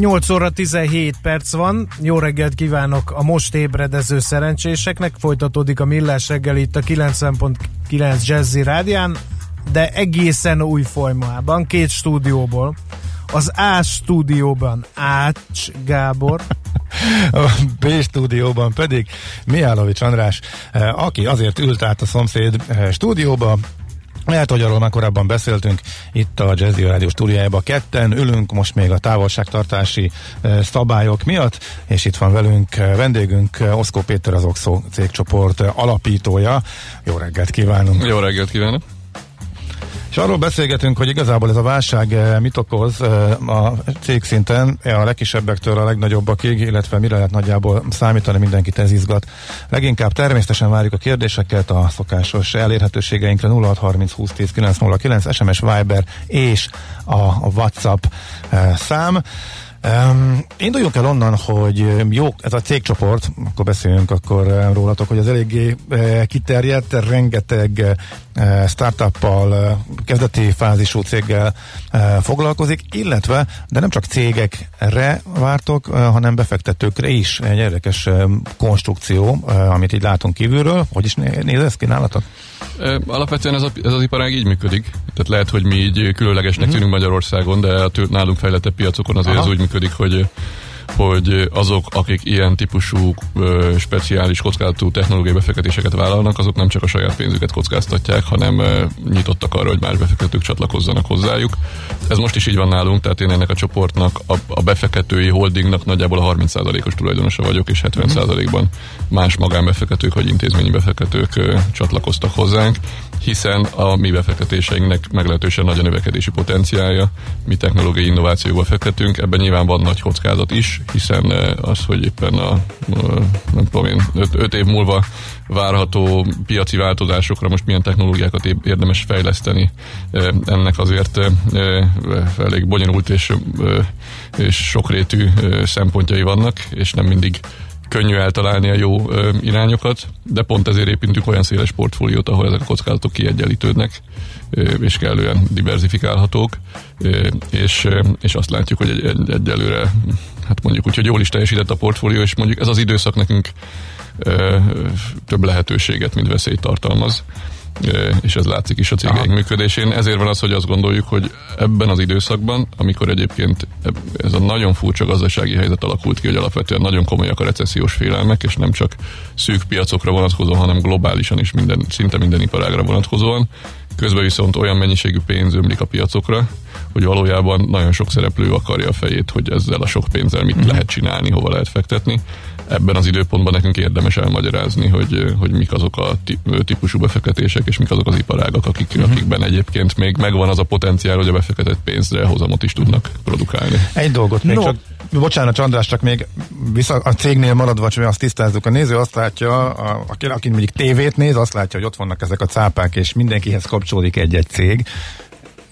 8 óra 17 perc van. Jó reggelt kívánok a most ébredező szerencséseknek. Folytatódik a Millás reggel itt a 90.9 Jazzy Rádián, de egészen új formában, két stúdióból. Az A stúdióban Ács Gábor. A B stúdióban pedig Miálovics András, eh, aki azért ült át a szomszéd eh, stúdióba, lehet, hogy arról már korábban beszéltünk itt a Jazzy Rádió stúdiójában. Ketten ülünk most még a távolságtartási e, szabályok miatt, és itt van velünk e, vendégünk e, Oszkó Péter az Oxo cégcsoport alapítója. Jó reggelt kívánunk! Jó reggelt kívánok! És arról beszélgetünk, hogy igazából ez a válság eh, mit okoz eh, a cég szinten, a legkisebbektől a legnagyobbakig, illetve mire lehet nagyjából számítani, mindenkit ez izgat. Leginkább természetesen várjuk a kérdéseket a szokásos elérhetőségeinkre 0630 20 10 909, SMS Viber és a WhatsApp eh, szám. Um, induljunk el onnan, hogy jó, ez a cégcsoport, akkor beszéljünk akkor rólatok, hogy az eléggé uh, kiterjedt, rengeteg uh, startuppal, uh, kezdeti fázisú céggel uh, foglalkozik, illetve, de nem csak cégekre vártok, uh, hanem befektetőkre is. Egy érdekes konstrukció, amit így látunk kívülről. Hogy is néz ez ki nálatok? Alapvetően ez, a, ez az iparág így működik. Tehát lehet, hogy mi így különlegesnek uh-huh. tűnünk Magyarországon, de a nálunk fejlettebb piacokon azért Aha. ez úgy működik, hogy hogy azok, akik ilyen típusú speciális kockázatú technológiai befektetéseket vállalnak, azok nem csak a saját pénzüket kockáztatják, hanem nyitottak arra, hogy más befektetők csatlakozzanak hozzájuk. Ez most is így van nálunk, tehát én ennek a csoportnak, a, a befektetői holdingnak nagyjából a 30%-os tulajdonosa vagyok, és 70%-ban más magánbefektetők vagy intézményi befektetők ö, csatlakoztak hozzánk, hiszen a mi befektetéseinknek meglehetősen nagy a növekedési potenciálja, mi technológiai innovációba fektetünk, ebben nyilván van nagy kockázat is, hiszen eh, az, hogy éppen a, nem tudom én, öt, öt év múlva várható piaci változásokra most milyen technológiákat érdemes fejleszteni, eh, ennek azért eh, elég bonyolult és, és sokrétű szempontjai vannak, és nem mindig könnyű eltalálni a jó ö, irányokat, de pont ezért építünk olyan széles portfóliót, ahol ezek a kockázatok kiegyenlítődnek, ö, és kellően diversifikálhatók, ö, és, ö, és azt látjuk, hogy egy, egy, egyelőre hát mondjuk úgy, hogy jól is teljesített a portfólió, és mondjuk ez az időszak nekünk ö, több lehetőséget, mint veszélyt tartalmaz és ez látszik is a cégeink Aha. működésén. Ezért van az, hogy azt gondoljuk, hogy ebben az időszakban, amikor egyébként ez a nagyon furcsa gazdasági helyzet alakult ki, hogy alapvetően nagyon komolyak a recessziós félelmek, és nem csak szűk piacokra vonatkozóan, hanem globálisan is minden, szinte minden iparágra vonatkozóan, közben viszont olyan mennyiségű pénz ömlik a piacokra, hogy valójában nagyon sok szereplő akarja a fejét, hogy ezzel a sok pénzzel mit mm. lehet csinálni, hova lehet fektetni. Ebben az időpontban nekünk érdemes elmagyarázni, hogy, hogy mik azok a típusú befektetések, és mik azok az iparágak, akik, mm. akikben egyébként még megvan az a potenciál, hogy a befektetett pénzre hozamot is tudnak produkálni. Egy dolgot még no. csak Bocsánat, András, csak még vissza a cégnél maradva, csak azt tisztázzuk. A néző azt látja, a, aki, aki mondjuk tévét néz, azt látja, hogy ott vannak ezek a cápák, és mindenkihez kapcsolódik egy-egy cég.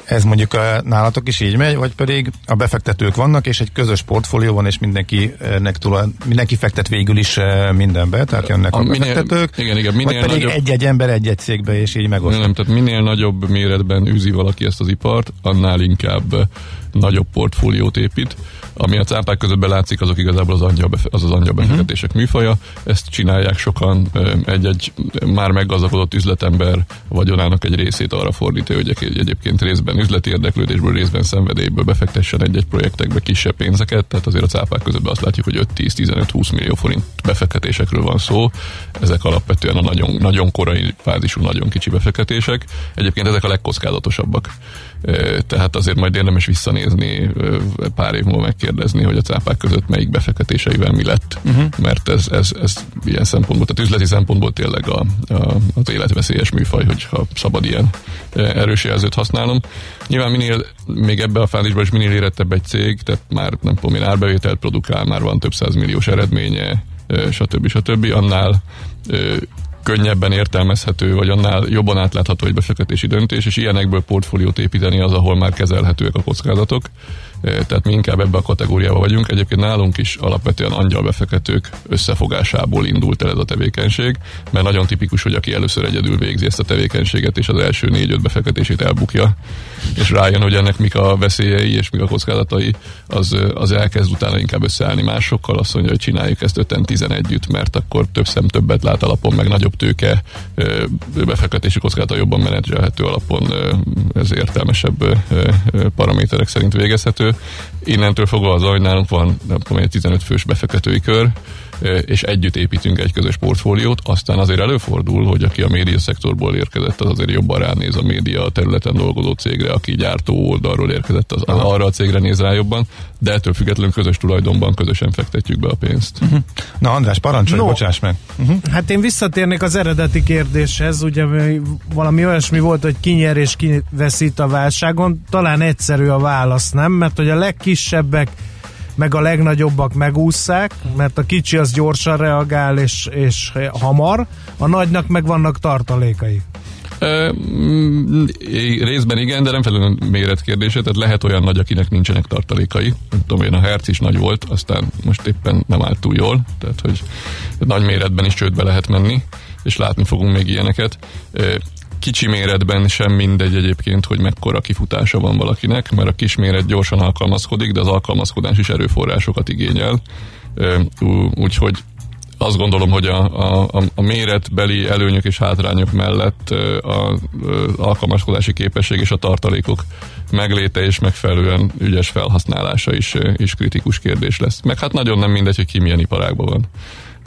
Ez mondjuk a, nálatok is így megy, vagy pedig a befektetők vannak, és egy közös portfólió van, és mindenkinek tulaj, mindenki fektet végül is eh, mindenbe, tehát jönnek a, a minél, befektetők, igen, igen, minél vagy pedig nagyobb, egy-egy ember egy-egy cégbe, és így megosztja. Nem, tehát minél nagyobb méretben űzi valaki ezt az ipart, annál inkább nagyobb portfóliót épít. Ami a cápák között belátszik, azok igazából az angyal, befe- az, az angyal mhm. uh-huh. műfaja. Ezt csinálják sokan, egy-egy már meggazdagodott üzletember vagyonának egy részét arra fordítja, hogy egyébként részben üzleti érdeklődésből, részben szenvedélyből befektessen egy-egy projektekbe kisebb pénzeket. Tehát azért a cápák között azt látjuk, hogy 5-10-15-20 millió forint befektetésekről van szó. Ezek alapvetően a nagyon, nagyon korai fázisú, nagyon kicsi befektetések. Egyébként ezek a legkockázatosabbak. Tehát azért majd érdemes visszanézni, pár év múlva megkérdezni, hogy a cápák között melyik befektetéseivel mi lett, uh-huh. mert ez, ez, ez ilyen szempontból, tehát üzleti szempontból tényleg a, a, az életveszélyes műfaj, hogyha szabad ilyen erős jelzőt használnom. Nyilván minél, még ebbe a fázisban is minél érettebb egy cég, tehát már nem tudom én árbevételt produkál, már van több milliós eredménye, stb. stb. annál könnyebben értelmezhető, vagy annál jobban átlátható egy befektetési döntés, és ilyenekből portfóliót építeni az, ahol már kezelhetőek a kockázatok. Tehát mi inkább ebbe a kategóriába vagyunk. Egyébként nálunk is alapvetően angyalbefektetők összefogásából indult el ez a tevékenység, mert nagyon tipikus, hogy aki először egyedül végzi ezt a tevékenységet, és az első négy-öt befektetését elbukja, és rájön, hogy ennek mik a veszélyei és mik a kockázatai, az, az elkezd utána inkább összeállni másokkal, azt mondja, hogy csináljuk ezt 5-10 együtt, mert akkor több szem többet lát alapon, meg nagyobb tőke befektetési kockázata jobban menedzselhető alapon ez értelmesebb paraméterek szerint végezhető. Innentől fogva az, hogy nálunk van nem tudom, egy 15 fős befektetői kör, és együtt építünk egy közös portfóliót, aztán azért előfordul, hogy aki a média szektorból érkezett, az azért jobban ránéz a média területen dolgozó cégre, aki gyártó oldalról érkezett, az, az arra a cégre néz rá jobban, de ettől függetlenül közös tulajdonban közösen fektetjük be a pénzt. Uh-huh. Na András, parancsolj, no. bocsáss meg. Uh-huh. Hát én visszatérnék az eredeti kérdéshez, ugye valami olyasmi volt, hogy ki nyer és ki veszít a válságon, talán egyszerű a válasz, nem? Mert hogy a legkisebbek meg a legnagyobbak megúszszák, mert a kicsi az gyorsan reagál és, és hamar, a nagynak meg vannak tartalékai. E, részben igen, de nem felelően méret kérdése, tehát lehet olyan nagy, akinek nincsenek tartalékai. Nem tudom én, a Herc is nagy volt, aztán most éppen nem állt túl jól, tehát hogy nagy méretben is csődbe lehet menni, és látni fogunk még ilyeneket kicsi méretben sem mindegy egyébként, hogy mekkora kifutása van valakinek, mert a kis méret gyorsan alkalmazkodik, de az alkalmazkodás is erőforrásokat igényel. Úgyhogy azt gondolom, hogy a, a, a méretbeli előnyök és hátrányok mellett az alkalmazkodási képesség és a tartalékok megléte és megfelelően ügyes felhasználása is, is kritikus kérdés lesz. Meg hát nagyon nem mindegy, hogy ki milyen iparágban van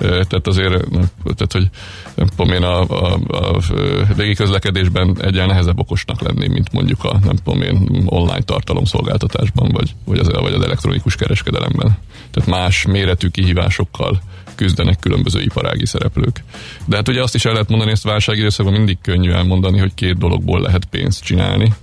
tehát azért, tehát hogy nem tudom én, a, a, a régi közlekedésben egyen nehezebb okosnak lenni, mint mondjuk a nem tudom én, online tartalomszolgáltatásban, vagy, vagy, az, vagy az elektronikus kereskedelemben. Tehát más méretű kihívásokkal küzdenek különböző iparági szereplők. De hát ugye azt is el lehet mondani, ezt válságidőszakban mindig könnyű elmondani, hogy két dologból lehet pénzt csinálni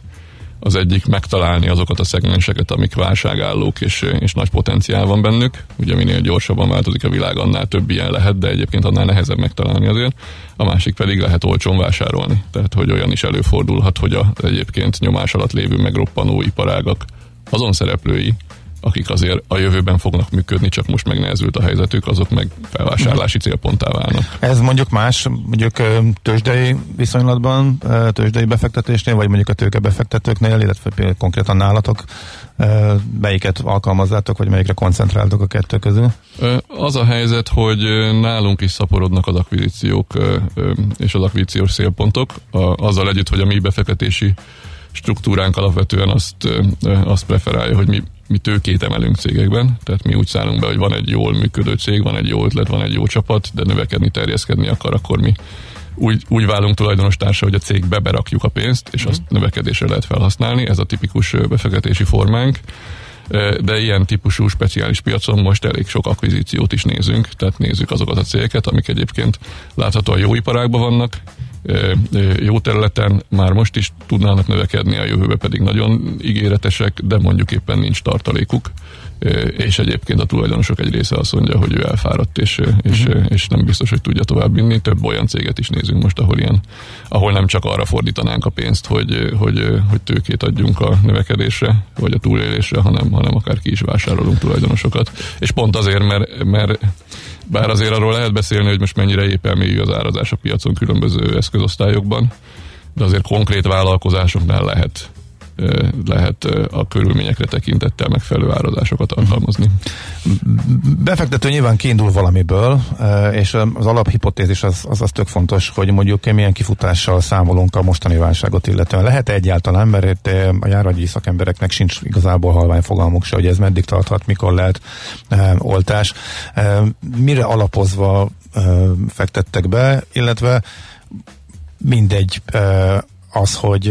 az egyik megtalálni azokat a szegmenseket, amik válságállók és, és nagy potenciál van bennük. Ugye minél gyorsabban változik a világ, annál több ilyen lehet, de egyébként annál nehezebb megtalálni azért. A másik pedig lehet olcsón vásárolni. Tehát, hogy olyan is előfordulhat, hogy az egyébként nyomás alatt lévő megroppanó iparágak azon szereplői, akik azért a jövőben fognak működni, csak most megnehezült a helyzetük, azok meg felvásárlási célponttá válnak. Ez mondjuk más, mondjuk tőzsdei viszonylatban, tőzsdei befektetésnél, vagy mondjuk a tőke befektetőknél, illetve például konkrétan nálatok, melyiket alkalmazzátok, vagy melyikre koncentráltok a kettő közül? Az a helyzet, hogy nálunk is szaporodnak az akvizíciók és az akvizíciós célpontok, azzal együtt, hogy a mi befektetési struktúránk alapvetően azt, azt preferálja, hogy mi mi tőkét emelünk cégekben, tehát mi úgy szállunk be, hogy van egy jól működő cég, van egy jó ötlet, van egy jó csapat, de növekedni, terjeszkedni akar, akkor mi úgy, úgy válunk tulajdonos társa, hogy a cégbe berakjuk a pénzt, és azt növekedésre lehet felhasználni, ez a tipikus befektetési formánk. De ilyen típusú speciális piacon most elég sok akvizíciót is nézünk, tehát nézzük azokat a cégeket, amik egyébként láthatóan jó iparágban vannak, jó területen már most is tudnának növekedni, a jövőbe pedig nagyon ígéretesek, de mondjuk éppen nincs tartalékuk, és egyébként a tulajdonosok egy része azt mondja, hogy ő elfáradt, és, és, uh-huh. és nem biztos, hogy tudja tovább vinni. Több olyan céget is nézünk most, ahol ilyen, ahol nem csak arra fordítanánk a pénzt, hogy, hogy, hogy tőkét adjunk a növekedésre, vagy a túlélésre, hanem, hanem akár ki is vásárolunk tulajdonosokat. És pont azért, mert, mert bár azért arról lehet beszélni, hogy most mennyire épp elmélyű az árazás a piacon különböző eszközosztályokban, de azért konkrét vállalkozásoknál lehet lehet a körülményekre tekintettel megfelelő árazásokat alkalmazni. Befektető nyilván kiindul valamiből, és az alaphipotézis az, az, az tök fontos, hogy mondjuk milyen kifutással számolunk a mostani válságot illetően. Lehet egyáltalán, mert a járványi szakembereknek sincs igazából halvány fogalmuk se, hogy ez meddig tarthat, mikor lehet oltás. Mire alapozva fektettek be, illetve mindegy, az, hogy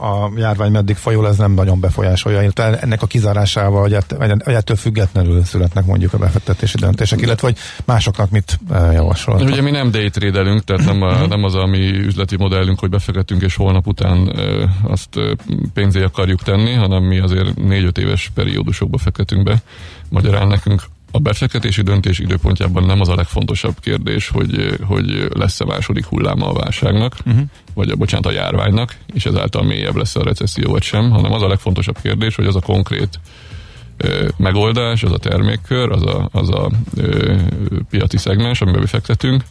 a járvány meddig fajul, ez nem nagyon befolyásolja. Ennek a kizárásával, hogy ettől függetlenül születnek mondjuk a befektetési döntések, illetve hogy másoknak mit javasol. Ugye mi nem daytradelünk, tehát nem, a, nem az a mi üzleti modellünk, hogy befektetünk és holnap után azt pénzé akarjuk tenni, hanem mi azért négy-öt éves periódusokba fektetünk be. Magyarán nekünk a befektetési döntés időpontjában nem az a legfontosabb kérdés, hogy, hogy lesz-e második hulláma a válságnak, uh-huh. vagy a, bocsánat, a járványnak, és ezáltal mélyebb lesz a recesszió vagy sem, hanem az a legfontosabb kérdés, hogy az a konkrét ö, megoldás, az a termékkör, az a, az a ö, piaci szegmens, amiben befektetünk,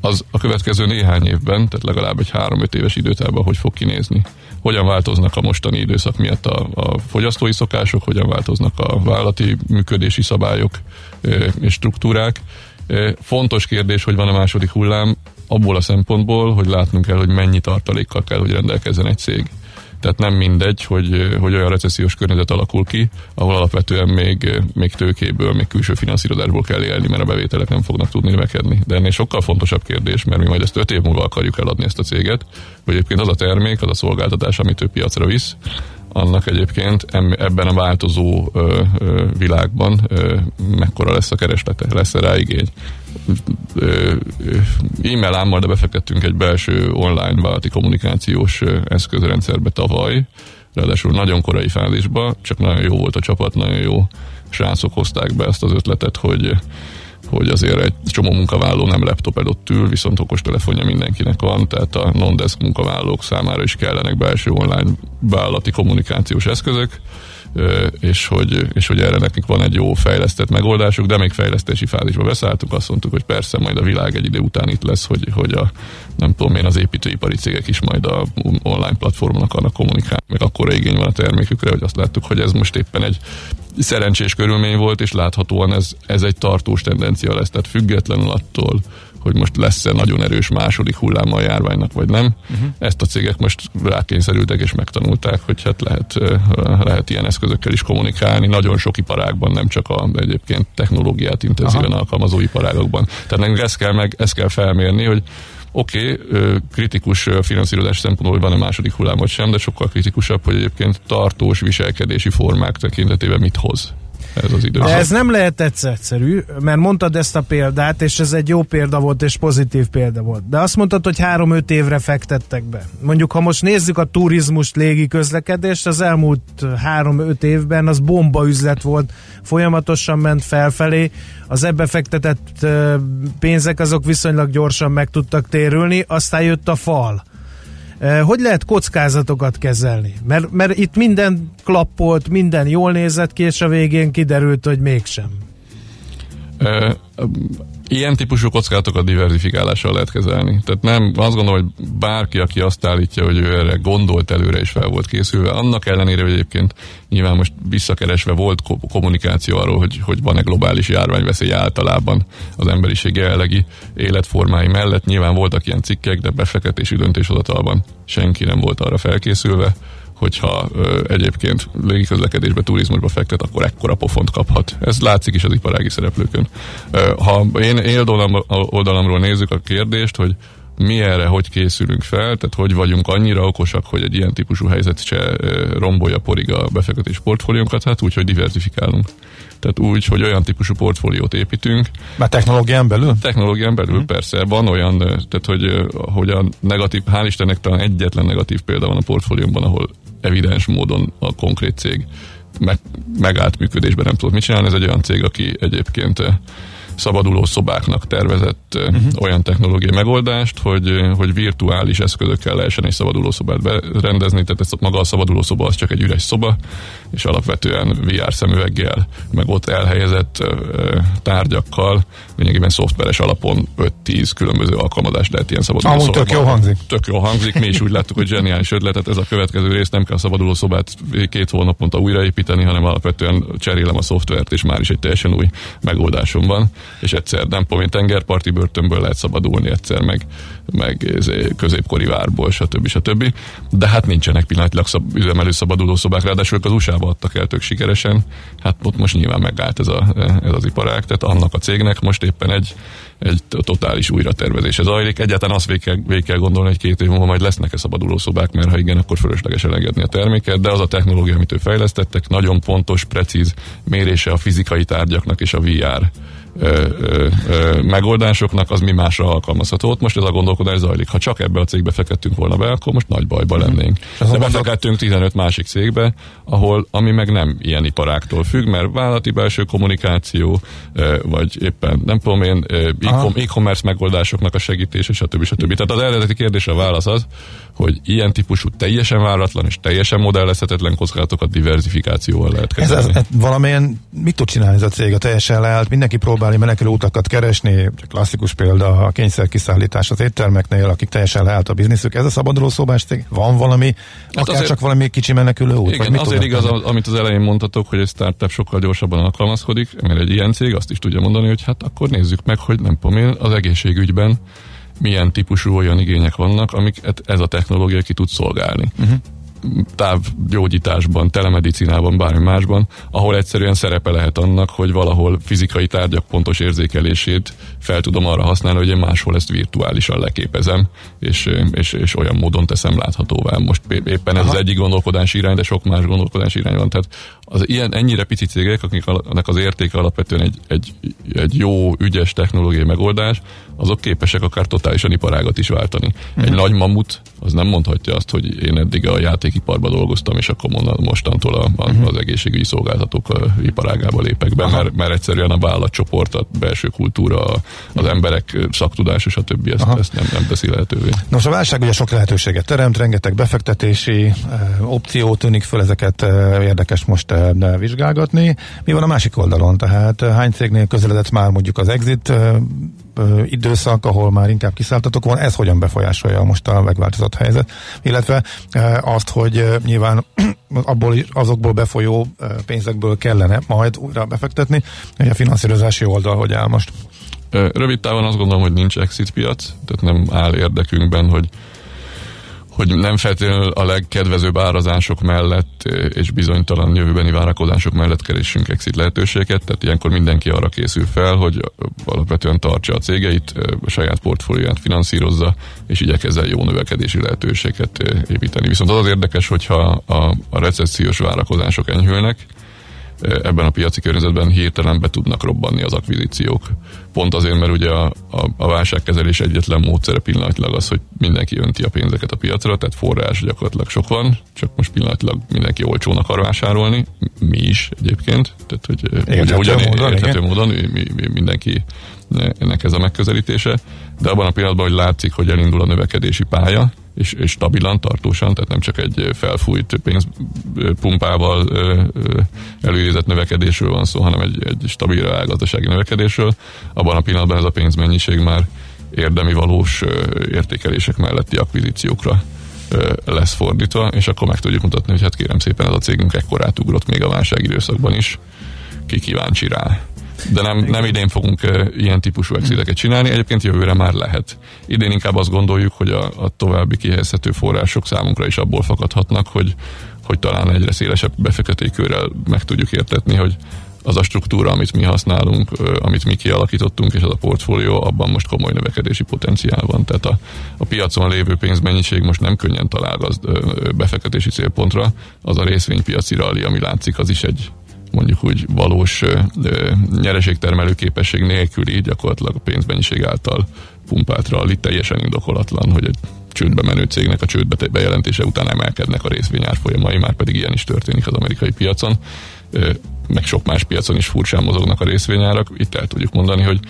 az a következő néhány évben, tehát legalább egy három-öt éves időtában hogy fog kinézni. Hogyan változnak a mostani időszak miatt a, a fogyasztói szokások, hogyan változnak a vállalati működési szabályok és struktúrák. Fontos kérdés, hogy van a második hullám, abból a szempontból, hogy látnunk kell, hogy mennyi tartalékkal kell, hogy rendelkezzen egy cég. Tehát nem mindegy, hogy, hogy olyan recessziós környezet alakul ki, ahol alapvetően még, még tőkéből, még külső finanszírozásból kell élni, mert a bevételek nem fognak tudni növekedni. De ennél sokkal fontosabb kérdés, mert mi majd ezt öt év múlva akarjuk eladni ezt a céget, hogy egyébként az a termék, az a szolgáltatás, amit ő piacra visz, annak egyébként ebben a változó világban mekkora lesz a kereslete, lesz-e rá igény. E-mail ámmal, de befektettünk egy belső online vállalati kommunikációs eszközrendszerbe tavaly, ráadásul nagyon korai fázisba, csak nagyon jó volt a csapat, nagyon jó srácok hozták be ezt az ötletet, hogy hogy azért egy csomó munkavállaló nem laptop előtt ül, viszont okostelefonja mindenkinek van, tehát a non-desk munkavállalók számára is kellenek belső online vállalati kommunikációs eszközök, és hogy, és hogy erre nekik van egy jó fejlesztett megoldásuk, de még fejlesztési fázisba beszálltunk, azt mondtuk, hogy persze majd a világ egy idő után itt lesz, hogy, hogy a, nem tudom én, az építőipari cégek is majd a online platformon akarnak kommunikálni, meg akkor igény van a termékükre, hogy azt láttuk, hogy ez most éppen egy szerencsés körülmény volt, és láthatóan ez, ez egy tartós tendencia lesz, tehát függetlenül attól, hogy most lesz-e nagyon erős második hulláma a járványnak, vagy nem. Uh-huh. Ezt a cégek most rákényszerültek és megtanulták, hogy hát lehet, lehet ilyen eszközökkel is kommunikálni. Nagyon sok iparágban, nem csak a egyébként technológiát intenzíven Aha. alkalmazó iparágokban. Tehát nekünk ezt kell, meg, ezt kell felmérni, hogy oké, okay, kritikus finanszírozás szempontból van a második hullám vagy sem, de sokkal kritikusabb, hogy egyébként tartós viselkedési formák tekintetében mit hoz ez az idő. De ez nem lehet egyszerű, mert mondtad ezt a példát, és ez egy jó példa volt, és pozitív példa volt. De azt mondtad, hogy három-öt évre fektettek be. Mondjuk, ha most nézzük a turizmust, légi közlekedést, az elmúlt három-öt évben az bomba üzlet volt, folyamatosan ment felfelé, az ebbe fektetett pénzek azok viszonylag gyorsan meg tudtak térülni, aztán jött a fal hogy lehet kockázatokat kezelni? Mert, mert itt minden klappolt, minden jól nézett ki, és a végén kiderült, hogy mégsem. Ilyen típusú kockázatokat diversifikálással lehet kezelni. Tehát nem, azt gondolom, hogy bárki, aki azt állítja, hogy ő erre gondolt előre és fel volt készülve, annak ellenére, hogy egyébként nyilván most visszakeresve volt kommunikáció arról, hogy, hogy van-e globális járványveszély általában az emberiség jelenlegi életformái mellett. Nyilván voltak ilyen cikkek, de befektetési döntéshozatalban senki nem volt arra felkészülve hogyha ö, egyébként légiközlekedésbe, turizmusba fektet, akkor ekkora pofont kaphat. Ez látszik is az iparági szereplőkön. Ö, ha én, én oldalam, oldalamról nézzük a kérdést, hogy mi erre hogy készülünk fel, tehát hogy vagyunk annyira okosak, hogy egy ilyen típusú helyzet se rombolja porig a befektetés portfóliónkat, hát úgy, hogy diversifikálunk. Tehát úgy, hogy olyan típusú portfóliót építünk. Már technológián belül? Technológián belül, hmm. persze. Van olyan, tehát hogy, hogy a negatív, hál' Istennek talán egyetlen negatív példa van a portfóliómban, ahol evidens módon a konkrét cég meg, megállt működésben nem tudott mit csinálni. Ez egy olyan cég, aki egyébként szabaduló szobáknak tervezett uh-huh. olyan technológiai megoldást, hogy, hogy virtuális eszközökkel lehessen egy szabaduló szobát berendezni, tehát ez maga a szabaduló szoba az csak egy üres szoba, és alapvetően VR szemüveggel, meg ott elhelyezett tárgyakkal, lényegében szoftveres alapon 5-10 különböző alkalmazást lehet ilyen szabaduló Amúgy tök jó hangzik. Tök jó hangzik, mi is úgy láttuk, hogy zseniális ötletet, ez a következő rész, nem kell a szabaduló szobát két hónaponta újraépíteni, hanem alapvetően cserélem a szoftvert, és már is egy teljesen új megoldásom van és egyszer nem tudom, tengerparti börtönből lehet szabadulni, egyszer meg, meg középkori várból, stb. stb. De hát nincsenek pillanatilag szab, üzemelő szabaduló szobák, ráadásul az USA-ba adtak el tök sikeresen, hát ott most nyilván megállt ez, a, ez az iparág, tehát annak a cégnek most éppen egy, egy totális újratervezése zajlik. Egyáltalán azt végig kell, végig kell gondolni, hogy két év múlva majd lesznek-e szabaduló szobák, mert ha igen, akkor fölösleges elengedni a terméket, de az a technológia, amit ő fejlesztettek, nagyon pontos, precíz mérése a fizikai tárgyaknak és a VR ö, ö, ö, megoldásoknak, az mi másra alkalmazható. Ott most ez a gondolkodás zajlik. Ha csak ebbe a cégbe fektettünk volna be, akkor most nagy bajba mhm. lennénk. Mm. De befektettünk 15 másik cégbe, ahol, ami meg nem ilyen iparáktól függ, mert vállalati belső kommunikáció, vagy éppen nem tudom én, e-commerce megoldásoknak a segítése, stb. stb. Tehát az eredeti kérdésre a válasz az, hogy ilyen típusú teljesen váratlan és teljesen modellezhetetlen kockázatokat diversifikációval lehet kezelni. Ez, ez, ez valamilyen, mit tud csinálni ez a cég? A teljesen leállt, mindenki próbálja menekülő utakat keresni, klasszikus példa a kényszerkiszállítás az éttermeknél, akik teljesen leállt a bizniszük. Ez a szabaduló szobás cég? Van valami, hát akár azért, csak valami kicsi menekülő út? Igen, vagy azért igaz, az, amit az elején mondtatok, hogy egy startup sokkal gyorsabban alkalmazkodik, mert egy ilyen cég azt is tudja mondani, hogy hát akkor nézzük meg, hogy nem tudom én, az egészségügyben milyen típusú olyan igények vannak, amik ez a technológia ki tud szolgálni. Uh-huh távgyógyításban, telemedicinában, bármi másban, ahol egyszerűen szerepe lehet annak, hogy valahol fizikai tárgyak pontos érzékelését fel tudom arra használni, hogy én máshol ezt virtuálisan leképezem, és, és, és olyan módon teszem láthatóvá. Most éppen ez Aha. az egyik gondolkodási irány, de sok más gondolkodási irány van. Tehát az ilyen ennyire pici cégek, akiknek az értéke alapvetően egy, egy, egy jó, ügyes technológiai megoldás, azok képesek akár totálisan iparágat is váltani. Uh-huh. Egy nagy mamut az nem mondhatja azt, hogy én eddig a játékiparban dolgoztam, és akkor mostantól a, a, uh-huh. az egészségügyi szolgáltatók iparágába lépek be, mert, mert egyszerűen a vállalatcsoport, a belső kultúra, az emberek szaktudása, stb. ezt, ezt nem, nem teszi lehetővé. Nos, a válság ugye sok lehetőséget teremt, rengeteg befektetési opció tűnik föl, ezeket érdekes most vizsgálgatni. Mi van a másik oldalon? Tehát hány cégnél közeledett már mondjuk az exit időszak, ahol már inkább kiszálltatok van, ez hogyan befolyásolja most a megváltozott helyzet, illetve azt, hogy nyilván abból, azokból befolyó pénzekből kellene majd újra befektetni, hogy a finanszírozási oldal hogy áll most? Rövid távon azt gondolom, hogy nincs exit piac, tehát nem áll érdekünkben, hogy hogy nem feltétlenül a legkedvezőbb árazások mellett és bizonytalan jövőbeni várakozások mellett keresünk exit lehetőségeket, tehát ilyenkor mindenki arra készül fel, hogy alapvetően tartsa a cégeit, a saját portfólióját finanszírozza, és igyekezzen jó növekedési lehetőséget építeni. Viszont az az érdekes, hogyha a, a recessziós várakozások enyhülnek, ebben a piaci környezetben hirtelen be tudnak robbanni az akvizíciók. Pont azért, mert ugye a, a, a válságkezelés egyetlen módszere pillanatilag az, hogy mindenki önti a pénzeket a piacra, tehát forrás gyakorlatilag sok van, csak most pillanatilag mindenki olcsón akar vásárolni, mi is egyébként, tehát hogy érthető ugyan, módon, érthető módon mi, mi, mindenki ennek ez a megközelítése, de abban a pillanatban, hogy látszik, hogy elindul a növekedési pálya, és, és stabilan, tartósan, tehát nem csak egy felfújt pénzpumpával előidézett növekedésről van szó, hanem egy, egy stabil gazdasági növekedésről. Abban a pillanatban ez a pénzmennyiség már érdemi valós értékelések melletti akvizíciókra lesz fordítva, és akkor meg tudjuk mutatni, hogy hát kérem szépen ez a cégünk ekkorát ugrott még a válság időszakban is, ki kíváncsi rá de nem, nem idén fogunk ilyen típusú exiteket csinálni, egyébként jövőre már lehet. Idén inkább azt gondoljuk, hogy a, a további kihelyezhető források számunkra is abból fakadhatnak, hogy, hogy talán egyre szélesebb befektetőkörrel meg tudjuk értetni, hogy az a struktúra, amit mi használunk, amit mi kialakítottunk, és az a portfólió, abban most komoly növekedési potenciál van. Tehát a, a piacon lévő pénzmennyiség most nem könnyen talál az befektetési célpontra. Az a részvénypiaci rally, ami látszik, az is egy mondjuk úgy valós nyereségtermelő képesség nélküli gyakorlatilag a pénzmennyiség által pumpált rally teljesen indokolatlan, hogy egy csődbe menő cégnek a csődbe bejelentése után emelkednek a részvényárfolyamai, már pedig ilyen is történik az amerikai piacon, meg sok más piacon is furcsán mozognak a részvényárak. Itt el tudjuk mondani, hogy,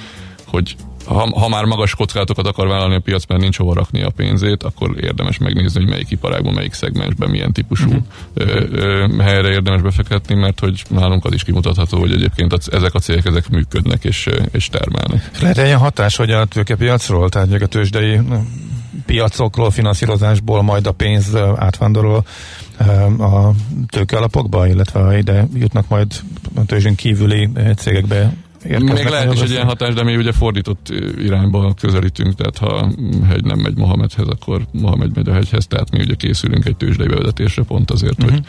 hogy ha, ha már magas kockázatokat akar vállalni a piac, mert nincs hova rakni a pénzét, akkor érdemes megnézni, hogy melyik iparágban, melyik szegmensben, milyen típusú uh-huh. ö, ö, helyre érdemes befektetni, mert hogy nálunk az is kimutatható, hogy egyébként a, ezek a cégek ezek működnek és, és termelnek. Lehet ilyen hatás, hogy a tőkepiacról, tehát a tőzsdei piacokról, finanszírozásból majd a pénz átvándorol a tőkealapokba, illetve ide jutnak majd a tőzsön kívüli cégekbe még lehet is egy ilyen hatás, de mi ugye fordított irányba közelítünk, tehát ha hegy nem megy Mohamedhez, akkor Mohamed megy a hegyhez, tehát mi ugye készülünk egy tőzsdei bevezetésre pont azért, uh-huh. hogy mhm.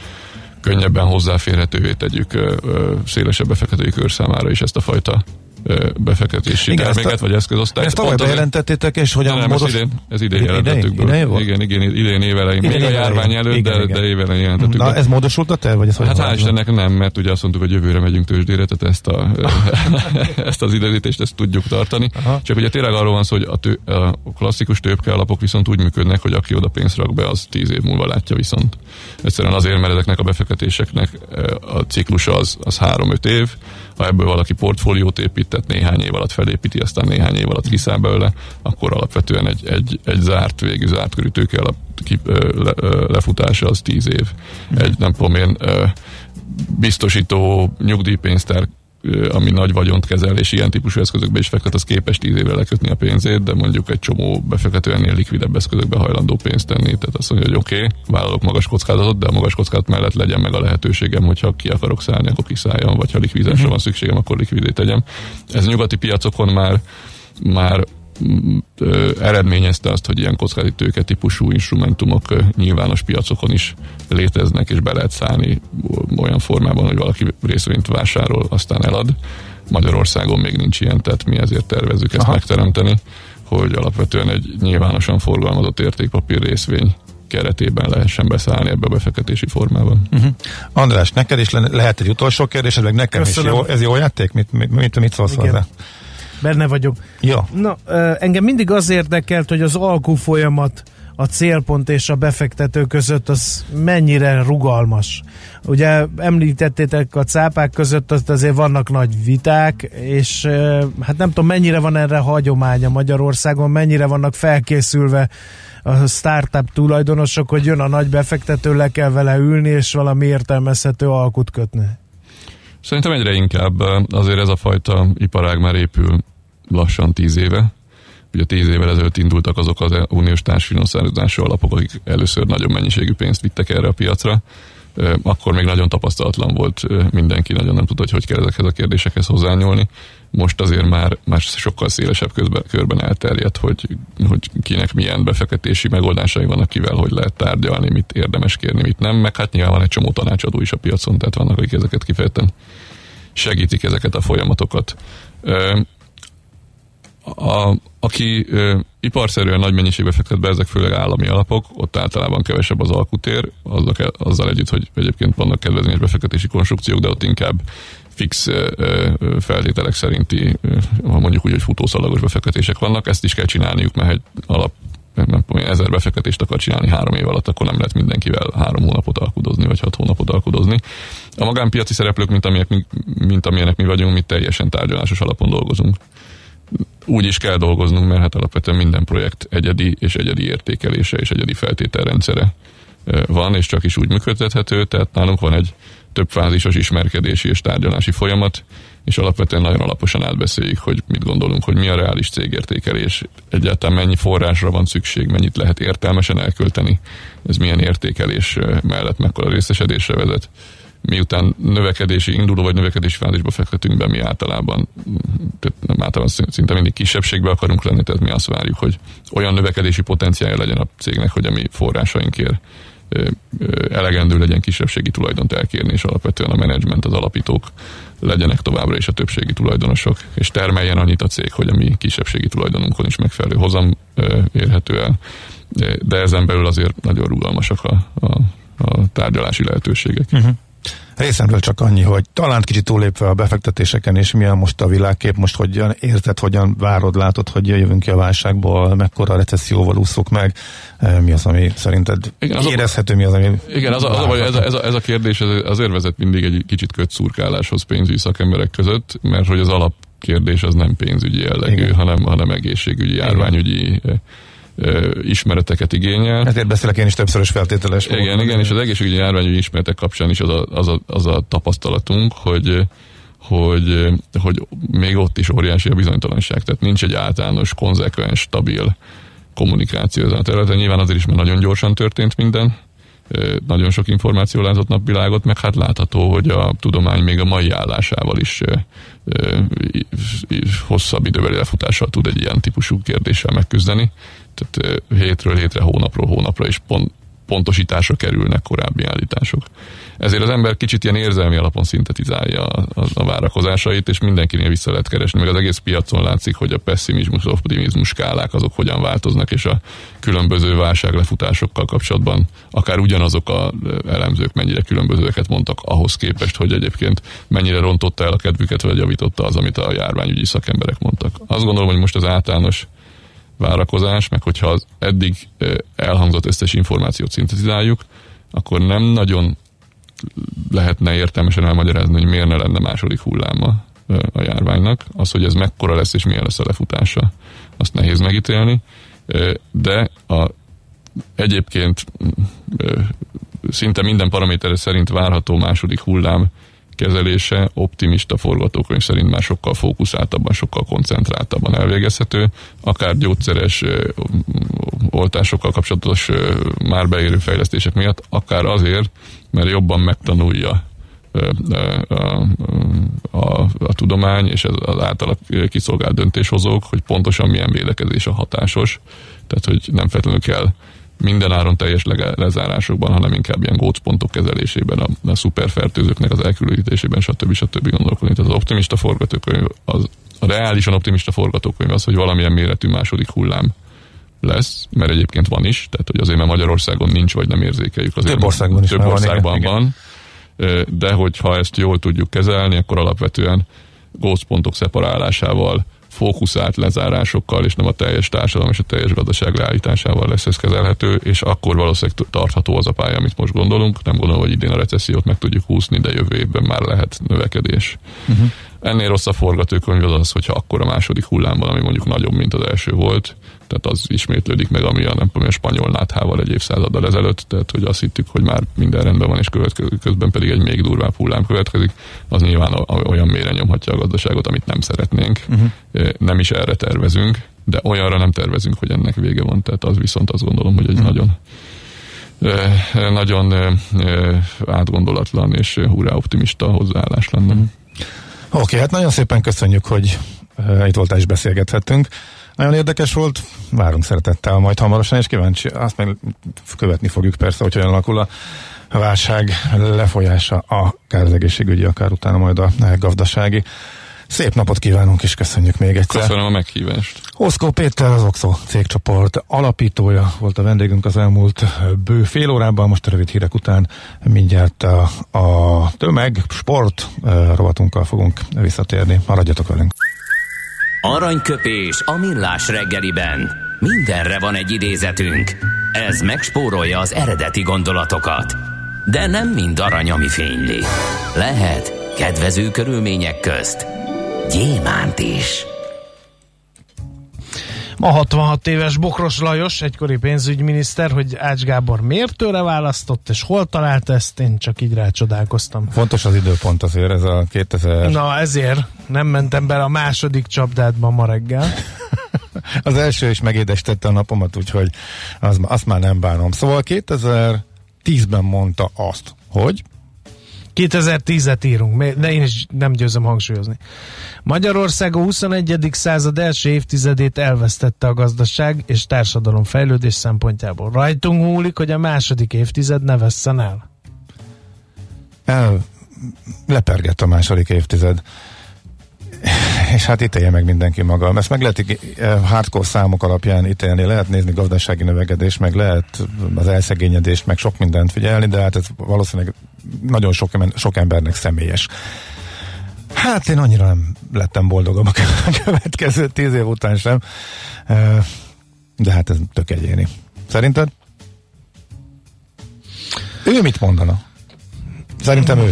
könnyebben hozzáférhetővé tegyük szélesebb befektetői kör számára is ezt a fajta befektetési Igen, terméket, vagy eszközosztályt. Ezt tavaly bejelentettétek, és hogyan nem, módos... ez idén, ez idén jelentettük be. Idén, igen, igen, idén évelején. Még a járvány előtt, igen, de, igen. de évelején jelentettük Na, ez módosult a terv, vagy ez Hát hál' Istennek nem, mert ugye azt mondtuk, hogy jövőre megyünk tőzsdére, tehát ezt, a, ezt az időzítést ezt tudjuk tartani. Aha. Csak ugye tényleg arról van szó, hogy a, tő, a klasszikus tőpke alapok viszont úgy működnek, hogy aki oda pénzt rak be, az tíz év múlva látja viszont. Egyszerűen azért, mert ezeknek a befektetéseknek a ciklusa az, az három-öt év, ha ebből valaki portfóliót épített, néhány év alatt felépíti, aztán néhány év alatt kiszáll belőle, akkor alapvetően egy, egy, egy zárt végű, zárt körű tőke alap ki, le, lefutása az tíz év. Egy nem tudom én biztosító nyugdíjpénztár ami nagy vagyont kezel, és ilyen típusú eszközökbe is fektet, az képes tíz évre lekötni a pénzét, de mondjuk egy csomó befektető ennél likvidebb eszközökbe hajlandó pénzt tenni. Tehát azt mondja, hogy oké, okay, vállalok magas kockázatot, de a magas kockázat mellett legyen meg a lehetőségem, hogyha ki akarok szállni, akkor kiszálljam, vagy ha likvidásra uh-huh. van szükségem, akkor likvidé tegyem. Ez nyugati piacokon már már eredményezte azt, hogy ilyen kockázati tőke típusú instrumentumok nyilvános piacokon is léteznek, és be lehet szállni olyan formában, hogy valaki részvényt vásárol, aztán elad. Magyarországon még nincs ilyen, tehát mi ezért tervezzük ezt Aha. megteremteni, hogy alapvetően egy nyilvánosan forgalmazott értékpapír részvény keretében lehessen beszállni ebbe a befektetési formában. Uh-huh. András, neked is le- lehet egy utolsó kérdés, meg nekem Köszönöm. is jó. Ez jó játék? Mit, mit, mit, mit szólsz Igen. hozzá? Benne vagyok. Jó. Na, engem mindig az érdekelt, hogy az alkú folyamat a célpont és a befektető között az mennyire rugalmas. Ugye említettétek a cápák között, az azért vannak nagy viták, és hát nem tudom mennyire van erre hagyománya Magyarországon, mennyire vannak felkészülve a startup tulajdonosok, hogy jön a nagy befektető, le kell vele ülni, és valami értelmezhető alkut kötni. Szerintem egyre inkább azért ez a fajta iparág már épül lassan tíz éve. Ugye tíz évvel ezelőtt indultak azok az uniós társfinanszírozási alapok, akik először nagyon mennyiségű pénzt vittek erre a piacra. Akkor még nagyon tapasztalatlan volt mindenki, nagyon nem tudta, hogy hogy kell ezekhez a kérdésekhez hozzányúlni. Most azért már, már sokkal szélesebb közben, körben elterjedt, hogy, hogy kinek milyen befektetési megoldásai vannak, kivel hogy lehet tárgyalni, mit érdemes kérni, mit nem, meg hát nyilván van egy csomó tanácsadó is a piacon, tehát vannak, akik ezeket kifejezetten segítik ezeket a folyamatokat. A, aki ö, iparszerűen nagy mennyiségbe fektet be, ezek főleg állami alapok, ott általában kevesebb az alkutér, azzal, azzal együtt, hogy egyébként vannak kedvezményes befektetési konstrukciók, de ott inkább fix feltételek szerinti, ha mondjuk úgy, hogy futószalagos befektetések vannak, ezt is kell csinálniuk, mert egy alap nem tudom, ezer befektetést akar csinálni három év alatt, akkor nem lehet mindenkivel három hónapot alkudozni, vagy hat hónapot alkudozni. A magánpiaci szereplők, mint, amilyenek, mint amilyenek mi vagyunk, mi teljesen tárgyalásos alapon dolgozunk úgy is kell dolgoznunk, mert hát alapvetően minden projekt egyedi és egyedi értékelése és egyedi feltételrendszere van, és csak is úgy működtethető, tehát nálunk van egy több fázisos ismerkedési és tárgyalási folyamat, és alapvetően nagyon alaposan átbeszéljük, hogy mit gondolunk, hogy mi a reális cégértékelés, egyáltalán mennyi forrásra van szükség, mennyit lehet értelmesen elkölteni, ez milyen értékelés mellett mekkora részesedésre vezet miután növekedési, induló vagy növekedési fázisba fektetünk be, mi általában, tehát nem általában szinte mindig kisebbségbe akarunk lenni, tehát mi azt várjuk, hogy olyan növekedési potenciálja legyen a cégnek, hogy a mi forrásainkért elegendő legyen kisebbségi tulajdont elkérni, és alapvetően a menedzsment, az alapítók legyenek továbbra is a többségi tulajdonosok, és termeljen annyit a cég, hogy a mi kisebbségi tulajdonunkon is megfelelő hozam érhető el. De ezen belül azért nagyon rugalmasak a, a, a tárgyalási lehetőségek. Uh-huh. Részemről csak annyi, hogy talán kicsit túlépve a befektetéseken, és milyen most a világkép, most hogyan érzed, hogyan várod, látod, hogy jövünk ki a válságból, mekkora recesszióval úszunk meg, eh, mi az, ami szerinted igen, az érezhető, mi az, ami... Igen, az az a, ez, a, ez, a, ez a kérdés ez azért vezet mindig egy kicsit kötszurkáláshoz pénzügyi szakemberek között, mert hogy az alap kérdés az nem pénzügyi jellegű, hanem, hanem egészségügyi, járványügyi igen ismereteket igényel. Ezért beszélek én is többszörös feltételes. Igen, igen, és az egészségügyi járványügyi ismeretek kapcsán is az a, az a, az a tapasztalatunk, hogy hogy, hogy még ott is óriási a bizonytalanság. Tehát nincs egy általános, konzekvens, stabil kommunikáció ezen a területen. Nyilván azért is, mert nagyon gyorsan történt minden, nagyon sok információ látott napvilágot, meg hát látható, hogy a tudomány még a mai állásával is hosszabb időbeli lefutással tud egy ilyen típusú kérdéssel megküzdeni tehát hétről hétre, hónapról hónapra is pont pontosításra kerülnek korábbi állítások. Ezért az ember kicsit ilyen érzelmi alapon szintetizálja a, a, várakozásait, és mindenkinél vissza lehet keresni, meg az egész piacon látszik, hogy a pessimizmus, optimizmus skálák azok hogyan változnak, és a különböző válságlefutásokkal kapcsolatban akár ugyanazok a elemzők mennyire különbözőeket mondtak ahhoz képest, hogy egyébként mennyire rontotta el a kedvüket, vagy javította az, amit a járványügyi szakemberek mondtak. Azt gondolom, hogy most az általános várakozás, meg hogyha az eddig elhangzott összes információt szintetizáljuk, akkor nem nagyon lehetne értelmesen elmagyarázni, hogy miért ne lenne második hulláma a járványnak. Az, hogy ez mekkora lesz és milyen lesz a lefutása, azt nehéz megítélni, de a, egyébként szinte minden paraméter szerint várható második hullám kezelése optimista forgatókönyv szerint már sokkal fókuszáltabban, sokkal koncentráltabban elvégezhető, akár gyógyszeres oltásokkal kapcsolatos már beérő fejlesztések miatt, akár azért, mert jobban megtanulja a, a, a, a tudomány és az által kiszolgált döntéshozók, hogy pontosan milyen védekezés a hatásos. Tehát, hogy nem feltétlenül kell minden áron teljes lezárásokban, hanem inkább ilyen gócpontok kezelésében, a, a szuperfertőzőknek az elkülönítésében, stb. stb. gondolkodni. Tehát az optimista forgatókönyv, az, a reálisan optimista forgatókönyv az, hogy valamilyen méretű második hullám lesz, mert egyébként van is, tehát hogy azért, mert Magyarországon nincs, vagy nem érzékeljük. Azért több országban is több országban van, van, de hogyha ezt jól tudjuk kezelni, akkor alapvetően gócpontok szeparálásával fókuszált lezárásokkal, és nem a teljes társadalom és a teljes gazdaság leállításával lesz ez kezelhető, és akkor valószínűleg tartható az a pálya, amit most gondolunk. Nem gondolom, hogy idén a recessziót meg tudjuk húzni, de jövő évben már lehet növekedés. Uh-huh. Ennél rosszabb forgatókönyv az az, hogyha akkor a második hullámban, ami mondjuk nagyobb, mint az első volt, tehát az ismétlődik meg, ami a, nem tudom, a spanyol náthával egy évszázaddal ezelőtt, tehát hogy azt hittük, hogy már minden rendben van, és közben pedig egy még durvább hullám következik, az nyilván olyan mélyre nyomhatja a gazdaságot, amit nem szeretnénk. Uh-huh. Nem is erre tervezünk, de olyanra nem tervezünk, hogy ennek vége van, tehát az viszont azt gondolom, hogy egy uh-huh. nagyon nagyon átgondolatlan és hurrá optimista hozzáállás lenne. Uh-huh. Oké, okay, hát nagyon szépen köszönjük, hogy itt voltál és beszélgethettünk. Nagyon érdekes volt, várunk szeretettel majd hamarosan, és kíváncsi, azt meg követni fogjuk persze, hogy hogyan alakul a válság lefolyása, akár az egészségügyi, akár utána majd a gazdasági. Szép napot kívánunk, és köszönjük még egyszer. Köszönöm a meghívást. Oszkó Péter, az Oxo cégcsoport alapítója volt a vendégünk az elmúlt bő fél órában, most a rövid hírek után mindjárt a, a tömeg, sport rovatunkkal fogunk visszatérni. Maradjatok velünk. Aranyköpés a millás reggeliben. Mindenre van egy idézetünk. Ez megspórolja az eredeti gondolatokat. De nem mind arany, ami fényli. Lehet kedvező körülmények közt gyémánt is. Ma 66 éves Bokros Lajos, egykori pénzügyminiszter, hogy Ács Gábor miért tőle választott, és hol talált ezt, én csak így rácsodálkoztam. Fontos az időpont azért, ez a 2000... Na ezért nem mentem bele a második csapdádba ma reggel. az első is megédestette a napomat, úgyhogy az, azt már nem bánom. Szóval 2010-ben mondta azt, hogy 2010-et írunk, de én is nem győzöm hangsúlyozni. Magyarország a 21. század első évtizedét elvesztette a gazdaság és társadalom fejlődés szempontjából. Rajtunk múlik, hogy a második évtized ne vesszen el. El lepergett a második évtized. És hát ítélje meg mindenki maga. Ezt meg lehet eh, hardcore számok alapján ítélni, lehet nézni gazdasági növekedést, meg lehet az elszegényedést, meg sok mindent figyelni, de hát ez valószínűleg nagyon sok, sok embernek személyes. Hát én annyira nem lettem boldogabb a következő tíz év után sem, de hát ez tök egyéni. Szerinted? Ő mit mondana? Szerintem ő,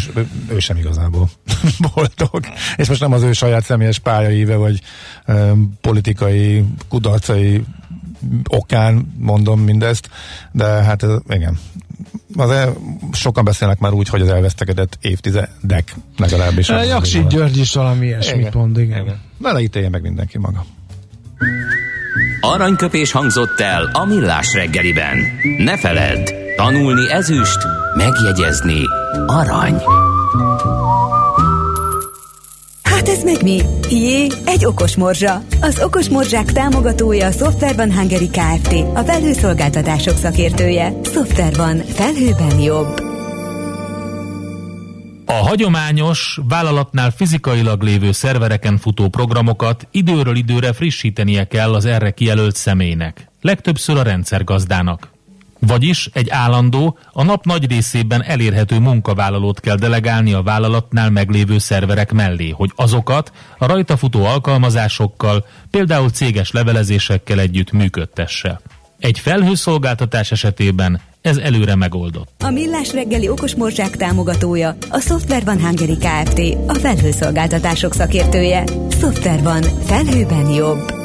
ő, sem igazából boldog. És most nem az ő saját személyes pályaíve, vagy um, politikai kudarcai okán mondom mindezt, de hát ez, igen. Az el, sokan beszélnek már úgy, hogy az elvesztegedett évtizedek legalábbis. Jaksi György is valami ilyesmit mond, igen. igen. Vele ítélje meg mindenki maga. Aranyköpés hangzott el a millás reggeliben. Ne feledd, tanulni ezüst, megjegyezni arany. Ez meg mi? Jé, egy okos morzsa. Az okos morzsák támogatója a Software van Hungary Kft. A felhőszolgáltatások szakértője. Software van. Felhőben jobb. A hagyományos, vállalatnál fizikailag lévő szervereken futó programokat időről időre frissítenie kell az erre kijelölt személynek, legtöbbször a rendszergazdának. Vagyis egy állandó, a nap nagy részében elérhető munkavállalót kell delegálni a vállalatnál meglévő szerverek mellé, hogy azokat a rajta futó alkalmazásokkal, például céges levelezésekkel együtt működtesse. Egy felhőszolgáltatás esetében ez előre megoldott. A Millás reggeli okos morzsák támogatója a Software van Hungary Kft. A felhőszolgáltatások szakértője. Software van. Felhőben jobb.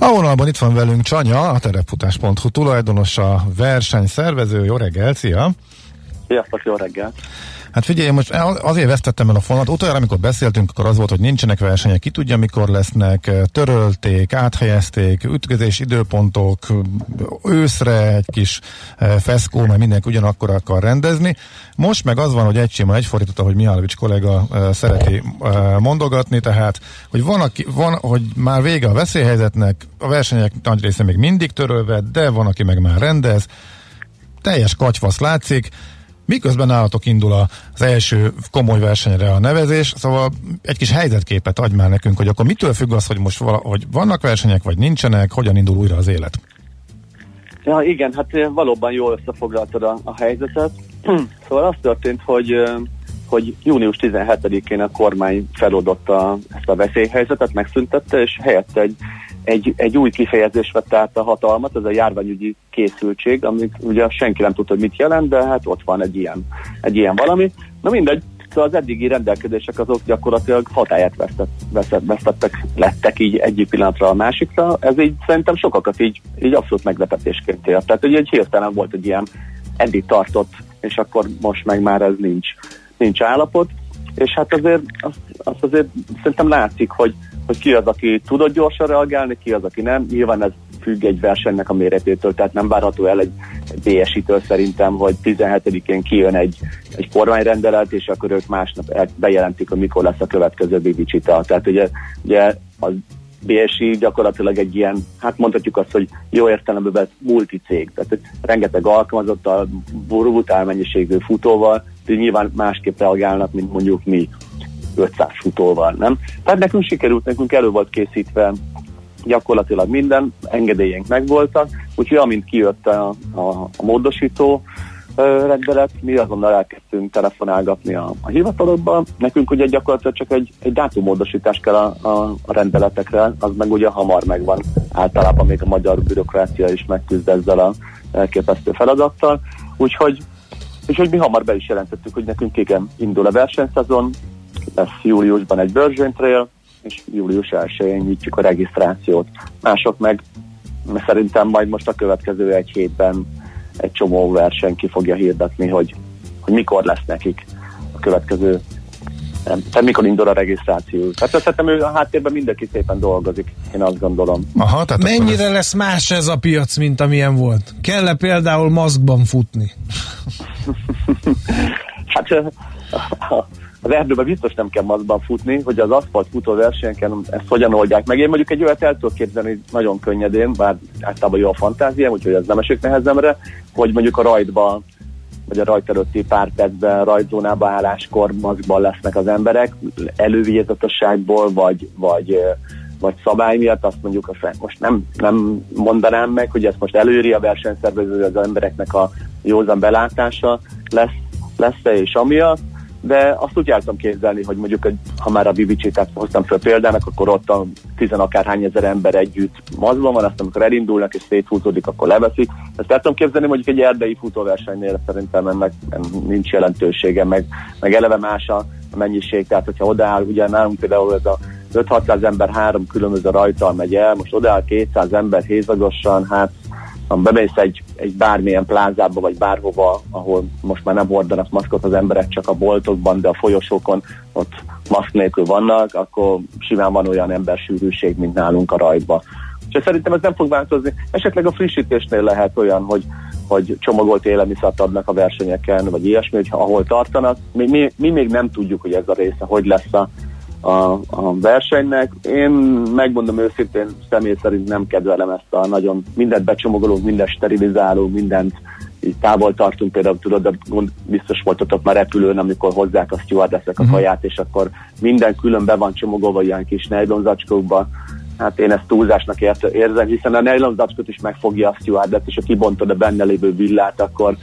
A vonalban itt van velünk Csanya, a terepfutás.hu tulajdonosa, versenyszervező. Jó reggel, szia! Sziasztok, jó reggel! Hát figyelj, most azért vesztettem el a fonalat. Utoljára, amikor beszéltünk, akkor az volt, hogy nincsenek versenyek, ki tudja, mikor lesznek, törölték, áthelyezték, ütközés időpontok, őszre egy kis feszkó, mert mindenki ugyanakkor akar rendezni. Most meg az van, hogy egy sima egyfordított, ahogy Mihálovics kollega szereti mondogatni, tehát, hogy van, aki, van, hogy már vége a veszélyhelyzetnek, a versenyek nagy része még mindig törölve, de van, aki meg már rendez, teljes katyvasz látszik, Miközben állatok indul az első komoly versenyre a nevezés, szóval egy kis helyzetképet adj már nekünk, hogy akkor mitől függ az, hogy most vala, hogy vannak versenyek, vagy nincsenek, hogyan indul újra az élet? Ja, igen, hát valóban jól összefoglaltad a, a helyzetet. szóval az történt, hogy hogy június 17-én a kormány feloldotta ezt a veszélyhelyzetet, megszüntette, és helyette egy egy, egy új kifejezés vette át a hatalmat, ez a járványügyi készültség, amit ugye senki nem tudta, hogy mit jelent, de hát ott van egy ilyen, egy ilyen valami. Na mindegy, szóval az eddigi rendelkezések azok gyakorlatilag hatáját vesztett, vesztett, vesztettek, lettek így egyik pillanatra a másikra. Ez így szerintem sokakat így, így abszolút meglepetésként ért. Tehát ugye egy hirtelen volt egy ilyen eddig tartott, és akkor most meg már ez nincs, nincs állapot. És hát azért azt, azt azért szerintem látszik, hogy hogy ki az, aki tudott gyorsan reagálni, ki az, aki nem. Nyilván ez függ egy versenynek a méretétől, tehát nem várható el egy, BSI-től szerintem, hogy 17-én kijön egy, egy kormányrendelet, és akkor ők másnap bejelentik, hogy mikor lesz a következő Bibicsita. Tehát ugye, ugye a BSI gyakorlatilag egy ilyen, hát mondhatjuk azt, hogy jó értelemben multicég, tehát rengeteg alkalmazottal, brutál mennyiségű futóval, nyilván másképp reagálnak, mint mondjuk mi. 500 futóval, nem? Tehát nekünk sikerült, nekünk elő volt készítve gyakorlatilag minden, engedélyeink megvoltak, úgyhogy amint kijött a, a, a módosító rendelet, mi azonnal elkezdtünk telefonálgatni a, a hivatalokba. Nekünk ugye gyakorlatilag csak egy, egy dátummódosítás kell a, a, a rendeletekre, az meg ugye hamar megvan. Általában még a magyar bürokrácia is megküzd ezzel a elképesztő feladattal. Úgyhogy, úgyhogy mi hamar be is jelentettük, hogy nekünk igen, indul a versenyszezon, lesz júliusban egy Virgin Trail, és július 1-én nyitjuk a regisztrációt. Mások meg szerintem majd most a következő egy hétben egy csomó verseny ki fogja hirdetni, hogy, hogy mikor lesz nekik a következő tehát mikor indul a regisztráció. Tehát szerintem ő a háttérben mindenki szépen dolgozik, én azt gondolom. Aha, tehát Mennyire ez... lesz más ez a piac, mint amilyen volt? Kell-e például maszkban futni? hát az erdőben biztos nem kell mazban futni, hogy az aszfalt futó versenyeken ezt hogyan oldják meg. Én mondjuk egy olyat el tudok képzelni nagyon könnyedén, bár általában jó a fantáziám, úgyhogy ez nem esik nehezemre, hogy mondjuk a rajtban vagy a rajt előtti pár percben rajtzónába álláskor mazgban lesznek az emberek, elővigyázatosságból, vagy, vagy, vagy szabály miatt, azt mondjuk, most nem, nem mondanám meg, hogy ezt most előri a versenyszervező, az embereknek a józan belátása lesz, lesz-e és amiatt, de azt úgy tudom képzelni, hogy mondjuk, ha már a Bibicsétát hoztam fel példának, akkor ott a tizenakárhány ezer ember együtt mazban van, azt amikor elindulnak és széthúzódik, akkor leveszik. Ezt el tudom képzelni, mondjuk egy erdei futóversenynél szerintem ennek nincs jelentősége, meg, meg eleve más a mennyiség, tehát hogyha odaáll, ugye nálunk például ez a 5-600 ember három különböző rajtal megy el, most oda 200 ember hézagosan, hát ha bemész egy, egy bármilyen plázába, vagy bárhova, ahol most már nem hordanak maszkot az emberek csak a boltokban, de a folyosókon ott maszk nélkül vannak, akkor simán van olyan embersűrűség, mint nálunk a rajtba. És szerintem ez nem fog változni. Esetleg a frissítésnél lehet olyan, hogy hogy csomagolt élelmiszert adnak a versenyeken, vagy ilyesmi, hogy ahol tartanak. Mi, mi, mi még nem tudjuk, hogy ez a része hogy lesz a, a, a versenynek. Én megmondom őszintén, személy szerint nem kedvelem ezt a nagyon mindent becsomagolunk, mindent sterilizálunk, mindent így távol tartunk, például tudod, de biztos voltatok már repülőn, amikor hozzák a stewardessek a mhm. kaját, és akkor minden külön be van csomagolva ilyen kis nejlonzacskókba, Hát én ezt túlzásnak érzem, hiszen a nylon zacskot is megfogja a stewardess, és ha kibontod a benne lévő villát, akkor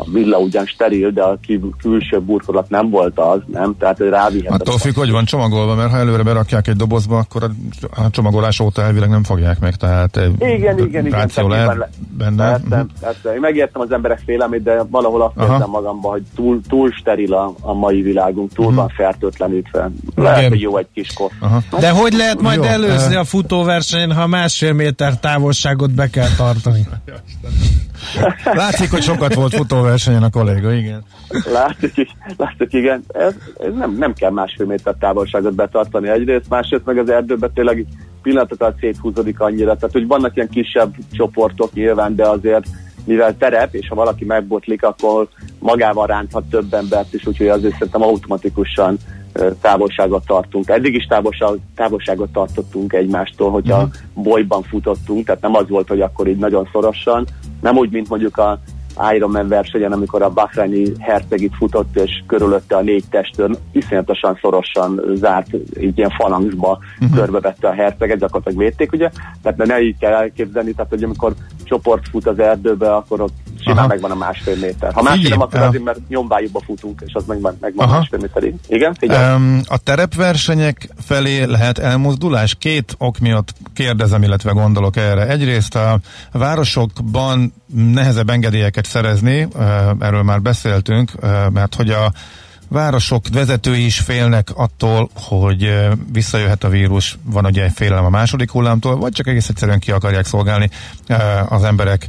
a villa ugyan steril, de a külső burkolat nem volt az, nem? Tehát rávihet. Attól függ, hogy van csomagolva, mert ha előre berakják egy dobozba, akkor a, csomagolás óta elvileg nem fogják meg, tehát eh, igen, igen, igen. Lehet le, benne. Persze, uh-huh. persze. Én megértem az emberek félelmét, de valahol azt Aha. érzem magamban, hogy túl, túl steril a, a mai világunk, túl uh-huh. van fertőtlenítve. Lehet, hogy jó egy kis kosz. De hogy lehet majd jó, előzni uh, a futóversenyen, ha másfél méter távolságot be kell tartani? Látszik, hogy sokat volt futóversenyen a kolléga, igen. Látszik, látszik igen. Ez, ez nem, nem kell másfél méter távolságot betartani egyrészt, másrészt meg az erdőben tényleg pillanatokat széthúzódik annyira. Tehát, hogy vannak ilyen kisebb csoportok nyilván, de azért mivel terep, és ha valaki megbotlik, akkor magával ránthat több embert is, úgyhogy azért szerintem automatikusan távolságot tartunk. Eddig is távolság, távolságot tartottunk egymástól, hogyha uh-huh. bolyban futottunk, tehát nem az volt, hogy akkor így nagyon szorosan, nem úgy, mint mondjuk a Ironman versenyen, amikor a Bahreini herceg itt futott, és körülötte a négy testőr iszonyatosan szorosan zárt, így ilyen falancsba uh-huh. körbevette a herceget, gyakorlatilag védték, ugye? Tehát ne így kell elképzelni, tehát hogy amikor csoport fut az erdőbe, akkor ott simán Aha. megvan a másfél méter. Ha másfél nem, akkor azért, mert nyomvájúba futunk, és az megvan, megvan Aha. másfél méterig. Igen? Um, a terepversenyek felé lehet elmozdulás? Két ok miatt kérdezem, illetve gondolok erre. Egyrészt a városokban nehezebb engedélyeket szerezni, erről már beszéltünk, mert hogy a városok vezetői is félnek attól, hogy visszajöhet a vírus, van ugye egy félelem a második hullámtól, vagy csak egész egyszerűen ki akarják szolgálni az emberek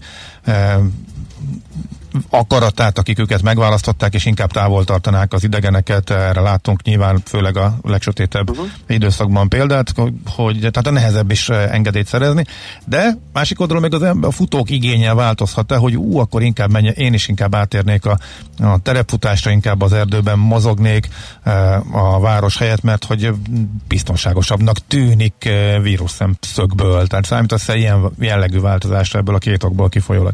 akaratát, akik őket megválasztották, és inkább távol tartanák az idegeneket. Erre látunk nyilván főleg a legsötétebb uh-huh. időszakban példát, hogy tehát a nehezebb is eh, engedélyt szerezni. De másik oldalon meg az ember, a futók igénye változhat-e, hogy ú, akkor inkább menj, én is inkább átérnék a, a terepfutásra, inkább az erdőben mozognék eh, a város helyett, mert hogy biztonságosabbnak tűnik eh, vírus szemszögből. Tehát számítasz ilyen jellegű változásra ebből a két okból kifolyólag?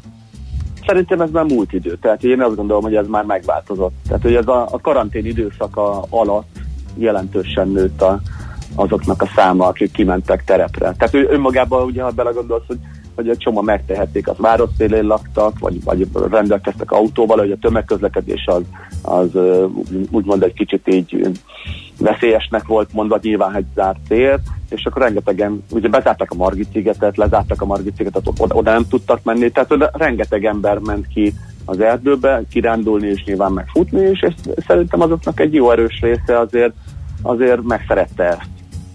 Szerintem ez már múlt idő, tehát én azt gondolom, hogy ez már megváltozott. Tehát, hogy ez a, a karantén időszaka alatt jelentősen nőtt a, azoknak a száma, akik kimentek terepre. Tehát ő önmagában, ugye, ha belegondolsz, hogy, hogy egy csomó megtehették, az város szélén laktak, vagy, vagy rendelkeztek autóval, hogy a tömegközlekedés az, az úgymond egy kicsit így veszélyesnek volt mondva, nyilván egy zárt tér, és akkor rengetegen, ugye bezártak a Margit szigetet, lezártak a Margit szigetet, oda, oda nem tudtak menni, tehát oda rengeteg ember ment ki az erdőbe, kirándulni és nyilván megfutni, és ezt, szerintem azoknak egy jó erős része azért, azért megszerette ezt.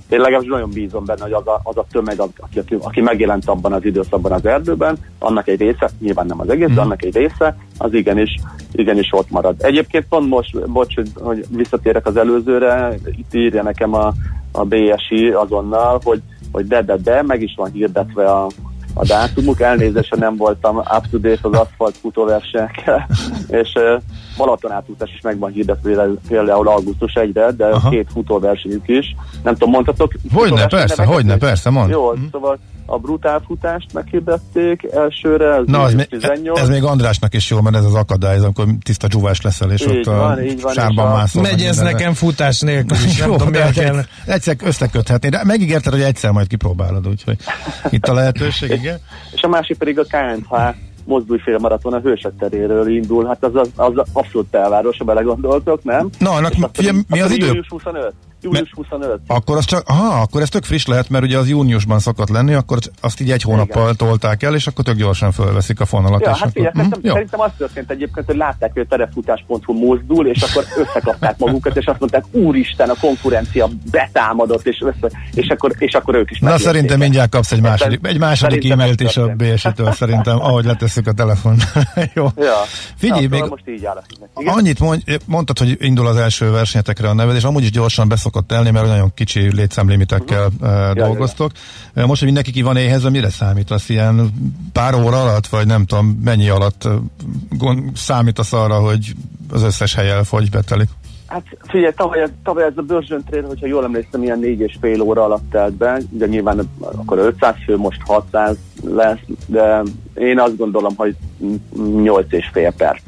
Én legalábbis nagyon bízom benne, hogy az a, az a tömeg, aki, aki, aki megjelent abban az időszakban az erdőben, annak egy része, nyilván nem az egész, de mhm. annak egy része, az igenis, igenis ott marad. Egyébként pont most, bocs, hogy, hogy visszatérek az előzőre, itt írja nekem a, a BSI azonnal, hogy, hogy de, de, de, meg is van hirdetve a, a dátumuk, elnézése nem voltam up to date az aszfalt futóversenyekkel, és Balaton átutás is meg van hirdetve például augusztus 1-re, de Aha. két futóversenyük is. Nem tudom, mondhatok? Hogyne, persze, hogyne, persze, mond. Jó, mm. szóval a brutál futást meghirdették elsőre, ez, Na, ez, 18. ez még Andrásnak is jó, mert ez az akadály, ez amikor tiszta dzsúvás leszel, és így ott van, a így van, sárban mászol. Megy ez nekem futás nélkül is, nem jó, tudom, miért kell. Egyszer összeköthetni, de megígérted, hogy egyszer majd kipróbálod, úgyhogy itt a lehetőség, igen. és a másik pedig a KNH mozdulj-félmaraton a Hősök teréről indul, hát az, az, az abszolút belváros, ha belegondoltok, nem? Na, annak mi, mi az idő? Július 25. július 25. Akkor az csak, aha, akkor ez tök friss lehet, mert ugye az júniusban szokott lenni, akkor azt így egy hónappal Igen. tolták el, és akkor tök gyorsan fölveszik a fonalat. Ja, hát figyelj, akkor, szerintem, szerintem az történt egyébként, hogy látták, hogy a terefutás.hu mozdul, és akkor összekapták magukat, és azt mondták, úristen, a konkurencia betámadott, és, össze, és, akkor, és akkor ők is Na szerintem mindjárt kapsz egy második, egy második e-mailt is a BSI-től szerintem, ahogy letesszük a telefon. Jó. Ja. Figyelj, ja, még most így áll. annyit mondj, mondtad, hogy indul az első versenyetekre a neved, és amúgy is gyorsan beszokott telni, mert nagyon kicsi létszámlimitekkel uh-huh. uh, dolgoztok. Ja, ja. Most, hogy mindenki ki van éhezve, mire számítasz? Ilyen pár óra alatt, vagy nem tudom, mennyi alatt gond, számítasz arra, hogy az összes hely elfogy, betelik? Hát figyelj, tavaly, tavaly ez a Börzsön Trail, hogyha jól emlékszem, ilyen négy és fél óra alatt telt be, de nyilván akkor 500 fő, most 600 lesz, de én azt gondolom, hogy 8 és fél perc.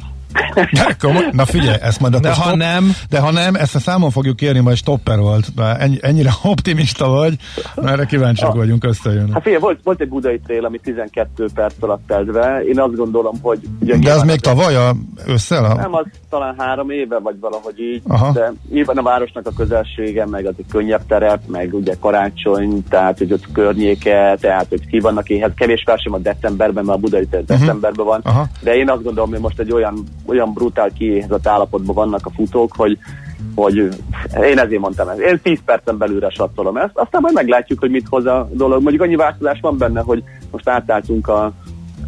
De, komoly? Na figyelj, ezt majd De ha stop, nem, de ha nem, ezt a számon fogjuk kérni, majd stopper volt. Ennyi, ennyire optimista vagy, erre kíváncsiak Ah. vagyunk, összejönni. Hát figyelj, volt, volt egy budai trail, ami 12 perc alatt telt be. Én azt gondolom, hogy... Ugye De ez még tavaly a ősszel? A... Nem, az talán három éve, vagy valahogy így, Aha. de nyilván a városnak a közelsége, meg az egy könnyebb terep, meg ugye karácsony, tehát hogy ott környéke, tehát hogy ki vannak éhez. Kevés verseny van decemberben, mert a budai trail decemberben van, Aha. de én azt gondolom, hogy most egy olyan, olyan brutál kiéhezett állapotban vannak a futók, hogy hogy én ezért mondtam ezt. Én 10 percen belülre satszolom ezt, aztán majd meglátjuk, hogy mit hoz a dolog. Mondjuk annyi változás van benne, hogy most átálltunk a,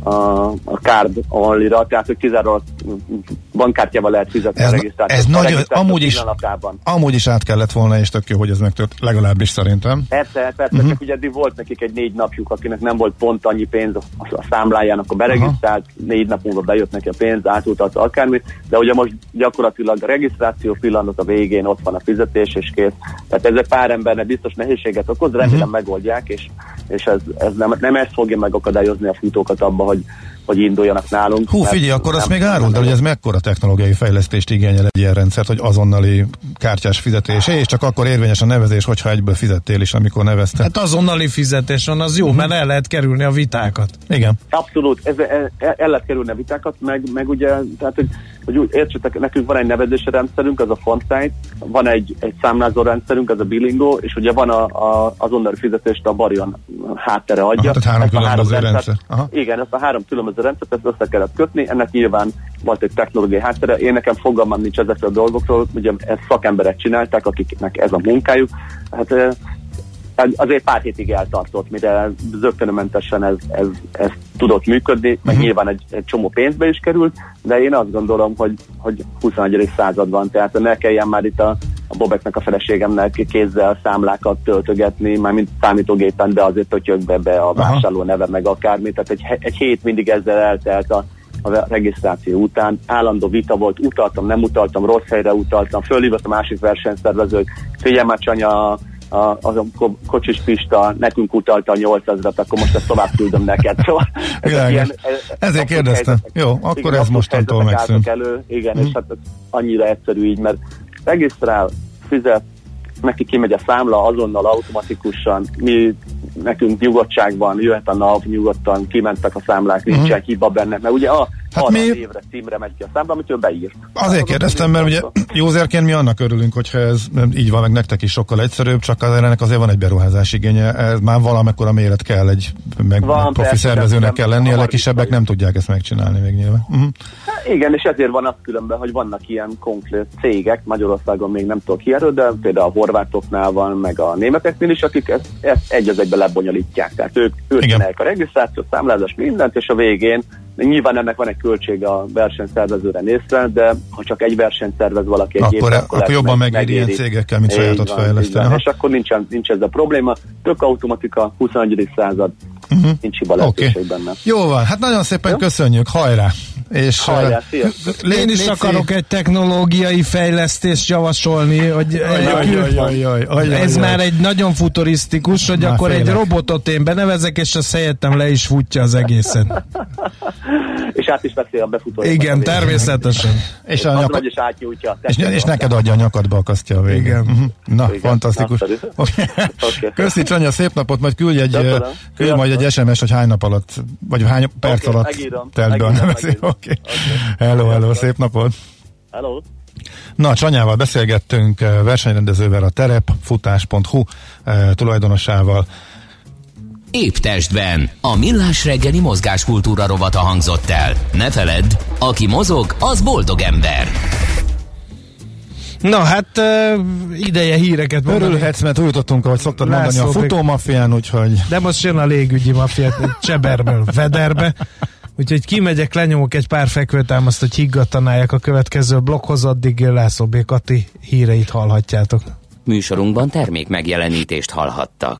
a, a card only-ra, tehát hogy kizárólag bankkártyával lehet fizetni Ez a regisztrációt. ez A nagyon- amúgy is-. Amúgy is át kellett volna, és tök jó, hogy ez megtört, legalábbis szerintem. Persze, persze, Mhm. uh-huh. csak ugye eddig volt nekik egy négy napjuk, akinek nem volt pont annyi pénz a, a számláján, akkor beregisztrált, négy nap múlva bejött neki a pénz, átutalt akármit, de ugye most gyakorlatilag a regisztráció pillanat a végén ott van a fizetés és kész. Tehát ez egy pár embernek biztos nehézséget okoz, remélem uh-huh. megoldják, és, és ez, ez nem, nem ez fogja megakadályozni a futókat abba, hogy, hogy induljanak nálunk. Hú, mert figyelj, akkor azt még áruld el, hogy ez mekkora technológiai fejlesztést igényel egy ilyen rendszert, hogy azonnali kártyás fizetés, és csak akkor érvényes a nevezés, hogyha egyből fizettél is, amikor nevezte. hát azonnali fizetés van, az jó, mert el lehet kerülni a vitákat. Igen. Abszolút, ez, el, lehet kerülni a vitákat, meg, meg ugye, tehát, hogy, hogy úgy értsetek, nekünk van egy nevezési rendszerünk, az a Fontsite, van egy, egy számlázó rendszerünk, az a Bilingo, és ugye van a, a, azonnali fizetést a Barion háttere adja. Aha, tehát három Ezt a különböző rendszert- rendszer. Aha. Igen, ezt a három különböző rendszert, ezt össze kellett kötni, ennek nyilván volt egy technológiai háttere. Én nekem fogalmam nincs ezekről a dolgokról, ugye ezt szakemberek csinálták, akiknek ez a munkájuk. Hát azért pár hétig eltartott, mire zöggenőmentesen ez, ez, ez tudott működni, meg Mhm. nyilván egy, egy csomó pénzbe is került, de én azt gondolom, hogy, hogy 21. század van, tehát ne kelljen már itt a, a Bobeknek a feleségemnek kézzel számlákat töltögetni, már mint számítógépen, de azért pötyögbe be a vásárló neve, meg akármi, tehát egy, egy hét mindig ezzel eltelt a, a regisztráció után. Állandó vita volt, utaltam, nem utaltam, rossz helyre utaltam, fölhívott a másik versenyszervezők, figyelj már Csanya, a, az a ko- kocsis Pista nekünk utalta a 8000-et, akkor most ezt tovább küldöm neked. Szóval ezek Világos. e- Ezért abszurd kérdeztem. helyzetek. Jó, akkor Igen, ez mostantól megszűnt. Elő, igen, Mhm. és hát ez annyira egyszerű így, mert regisztrál, fizet, neki kimegy a számla azonnal automatikusan, mi nekünk nyugodtság van, jöhet a NAV nyugodtan, kimentek a számlák, nincsen hiba benne, mert ugye a Mhm. Hát mi- az évre címre megy ki a számla, amit ő beírt. Azért kérdeztem, mert ugye józerként mi annak örülünk, hogyha ez így van, meg nektek is sokkal egyszerűbb, csak azért ennek azért van egy beruházás igénye, ez már valamekkora méret kell, egy meg Van, profi persze, szervezőnek kell lennie, a legkisebbek nem tudják ezt megcsinálni még nyilván. Uh-huh. Hát Igen, és ezért van az különben, hogy vannak ilyen konkrét cégek, Magyarországon még nem tudok ki erről, de például a horvátoknál van, meg a németeknél is, akik ezt, ezt egy az egybe lebonyolítják. Tehát ők, ők a regisztrációt, számlázás, mindent, és a végén nyilván ennek van egy költsége a versenyszervezőre nézve, de ha csak egy versenyt szervez valaki egy Akkor- évben, akkor lehet jobban meg- megéri ilyen cégekkel, mint sajátot fejleszteni. És akkor nincsen, nincs ez a probléma. Tök automatika, 21. század, uh-huh. nincs hiba lehetőség. Oké. benne. Jó van, hát nagyon szépen Jó? köszönjük, hajrá! És, Hajrá, Én is akarok egy technológiai fejlesztést javasolni, hogy ez már egy nagyon futurisztikus, hogy Már akkor egy félek. robotot én benevezek, és azt helyettem le is futja az egészet. És át is veszi a befutó. Igen, természetesen. És, a Az nyaka- megy és átnyújtja. és, és neked adja a nyakadba akasztja a végén. Igen. Uh-huh. Na, Igen, fantasztikus. Oké. Köszi Csanya, szép napot, majd küldj egy, eh, küldj majd egy SMS, hogy hány nap alatt, vagy hány perc Oké, alatt telt be a. Oké. Hello, hello, szép napot. Hello. Na, Csanyával beszélgettünk versenyrendezővel, a terepfutás.hu tulajdonosával. Épp testben. A millás reggeli mozgáskultúra rovata hangzott el. Ne feledd, aki mozog, az boldog ember. Na hát uh, ideje híreket mondani. Örülhetsz, mert úgy jutottunk, ahogy szoktad László mondani a futómafián, úgyhogy... De most jön a légügyi mafiát Cseberből Vederbe. Úgyhogy kimegyek, lenyomok egy pár fekvőtámaszt, hogy higgadtanáljak a következő blokkhoz, addig László B. Kati híreit hallhatjátok. Műsorunkban termék megjelenítést hallhattak.